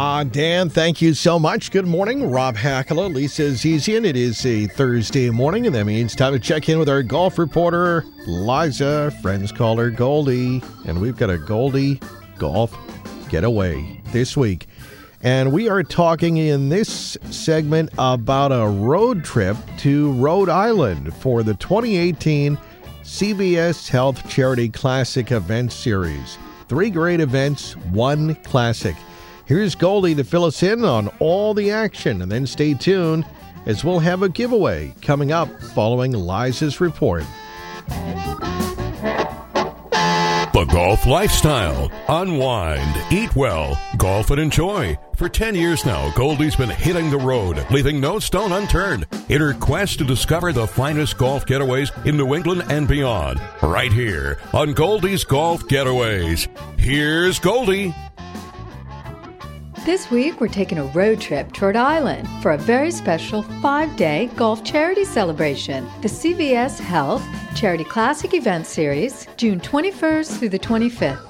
Ah, Dan, thank you so much. Good morning. Rob Hackala, Lisa Zizian. It is a Thursday morning, and that means time to check in with our golf reporter, Liza. Friends call her Goldie. And we've got a Goldie golf getaway this week. And we are talking in this segment about a road trip to Rhode Island for the 2018 CVS Health Charity Classic Event Series. Three great events, one classic. Here's Goldie to fill us in on all the action, and then stay tuned as we'll have a giveaway coming up following Liza's report. The Golf Lifestyle. Unwind, eat well, golf and enjoy. For 10 years now, Goldie's been hitting the road, leaving no stone unturned in her quest to discover the finest golf getaways in New England and beyond. Right here on Goldie's Golf Getaways. Here's Goldie. This week, we're taking a road trip to Rhode Island for a very special five day golf charity celebration. The CVS Health Charity Classic Event Series, June 21st through the 25th.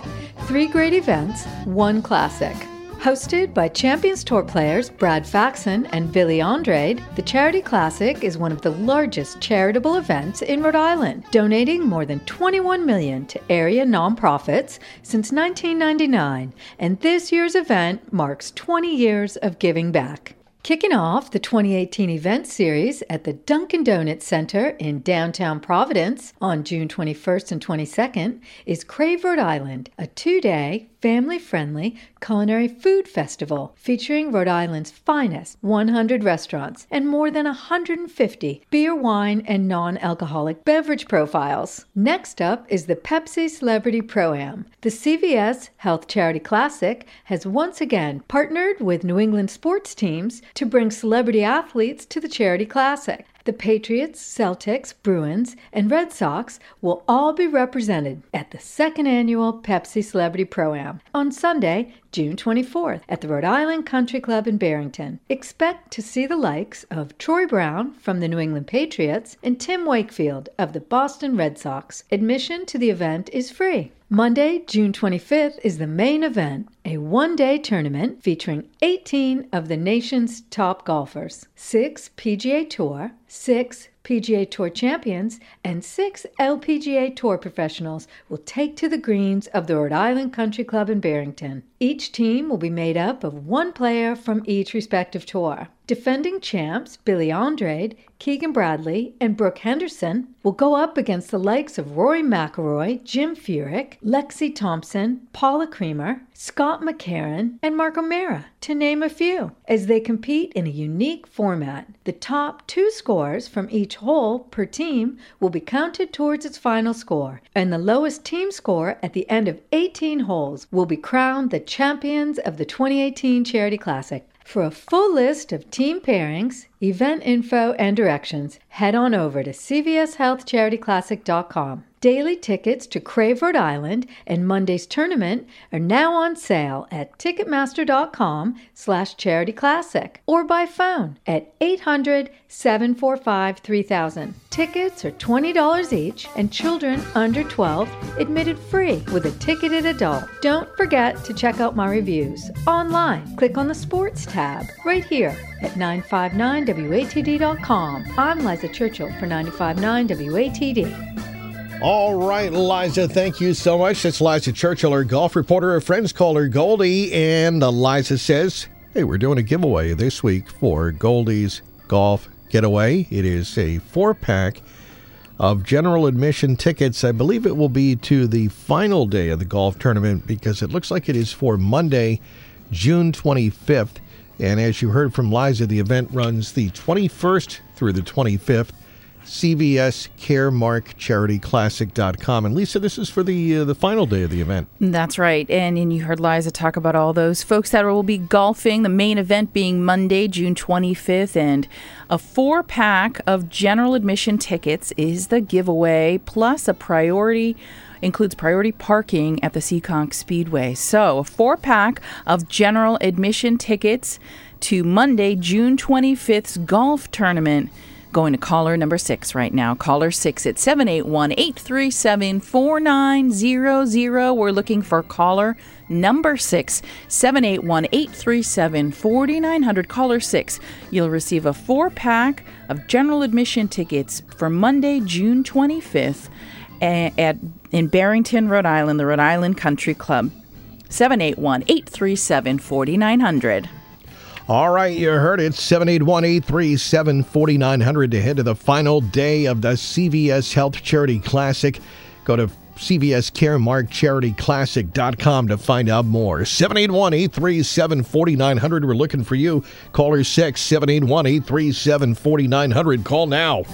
Three great events, one classic. Hosted by Champions Tour players Brad Faxon and Billy Andrade, the Charity Classic is one of the largest charitable events in Rhode Island, donating more than 21 million to area nonprofits since 1999, and this year's event marks 20 years of giving back. Kicking off the 2018 event series at the Dunkin' Donuts Center in downtown Providence on June 21st and 22nd is Crave Rhode Island, a two day family friendly culinary food festival featuring Rhode Island's finest 100 restaurants and more than 150 beer, wine, and non alcoholic beverage profiles. Next up is the Pepsi Celebrity Pro Am. The CVS Health Charity Classic has once again partnered with New England sports teams to bring celebrity athletes to the Charity Classic. The Patriots, Celtics, Bruins, and Red Sox will all be represented at the second annual Pepsi Celebrity Pro Am on Sunday, June 24th at the Rhode Island Country Club in Barrington. Expect to see the likes of Troy Brown from the New England Patriots and Tim Wakefield of the Boston Red Sox. Admission to the event is free. Monday, June 25th, is the main event, a one day tournament featuring 18 of the nation's top golfers, six PGA Tour, six PGA Tour champions, and six LPGA Tour professionals will take to the greens of the Rhode Island Country Club in Barrington. Each team will be made up of one player from each respective tour. Defending champs Billy Andrade, Keegan Bradley, and Brooke Henderson will go up against the likes of Rory McIlroy, Jim Furyk, Lexi Thompson, Paula Creamer, Scott McCarron, and Mark O'Meara, to name a few, as they compete in a unique format. The top two scores from each hole per team will be counted towards its final score, and the lowest team score at the end of 18 holes will be crowned the champions of the 2018 Charity Classic. For a full list of team pairings, event info, and directions, head on over to cvshealthcharityclassic.com. Daily tickets to Crave Rhode Island and Monday's tournament are now on sale at ticketmaster.com slash charityclassic or by phone at 800-745-3000. Tickets are $20 each and children under 12 admitted free with a ticketed adult. Don't forget to check out my reviews online. Click on the sports tab right here at 959watd.com. I'm Liza Churchill for 959 WATD. All right, Liza, thank you so much. That's Liza Churchill, our golf reporter. Her friends call her Goldie. And uh, Liza says, hey, we're doing a giveaway this week for Goldie's Golf Getaway. It is a four pack of general admission tickets. I believe it will be to the final day of the golf tournament because it looks like it is for Monday, June 25th. And as you heard from Liza, the event runs the 21st through the 25th. CVSCareMarkCharityClassic.com. And Lisa, this is for the uh, the final day of the event. That's right. And, and you heard Liza talk about all those folks that will be golfing, the main event being Monday, June 25th. And a four pack of general admission tickets is the giveaway, plus a priority includes priority parking at the Seekonk Speedway. So, a four pack of general admission tickets to Monday, June 25th's golf tournament Going to caller number six right now. Caller six at 781 837 4900. We're looking for caller number six, 781 837 4900. Caller six. You'll receive a four pack of general admission tickets for Monday, June 25th at, in Barrington, Rhode Island, the Rhode Island Country Club. 781 837 4900. All right, you heard it. 781 837 4900 to head to the final day of the CVS Health Charity Classic. Go to CVSCaremarkCharityClassic.com to find out more. 781 837 4900. We're looking for you. Caller 6 781 837 4900. Call now.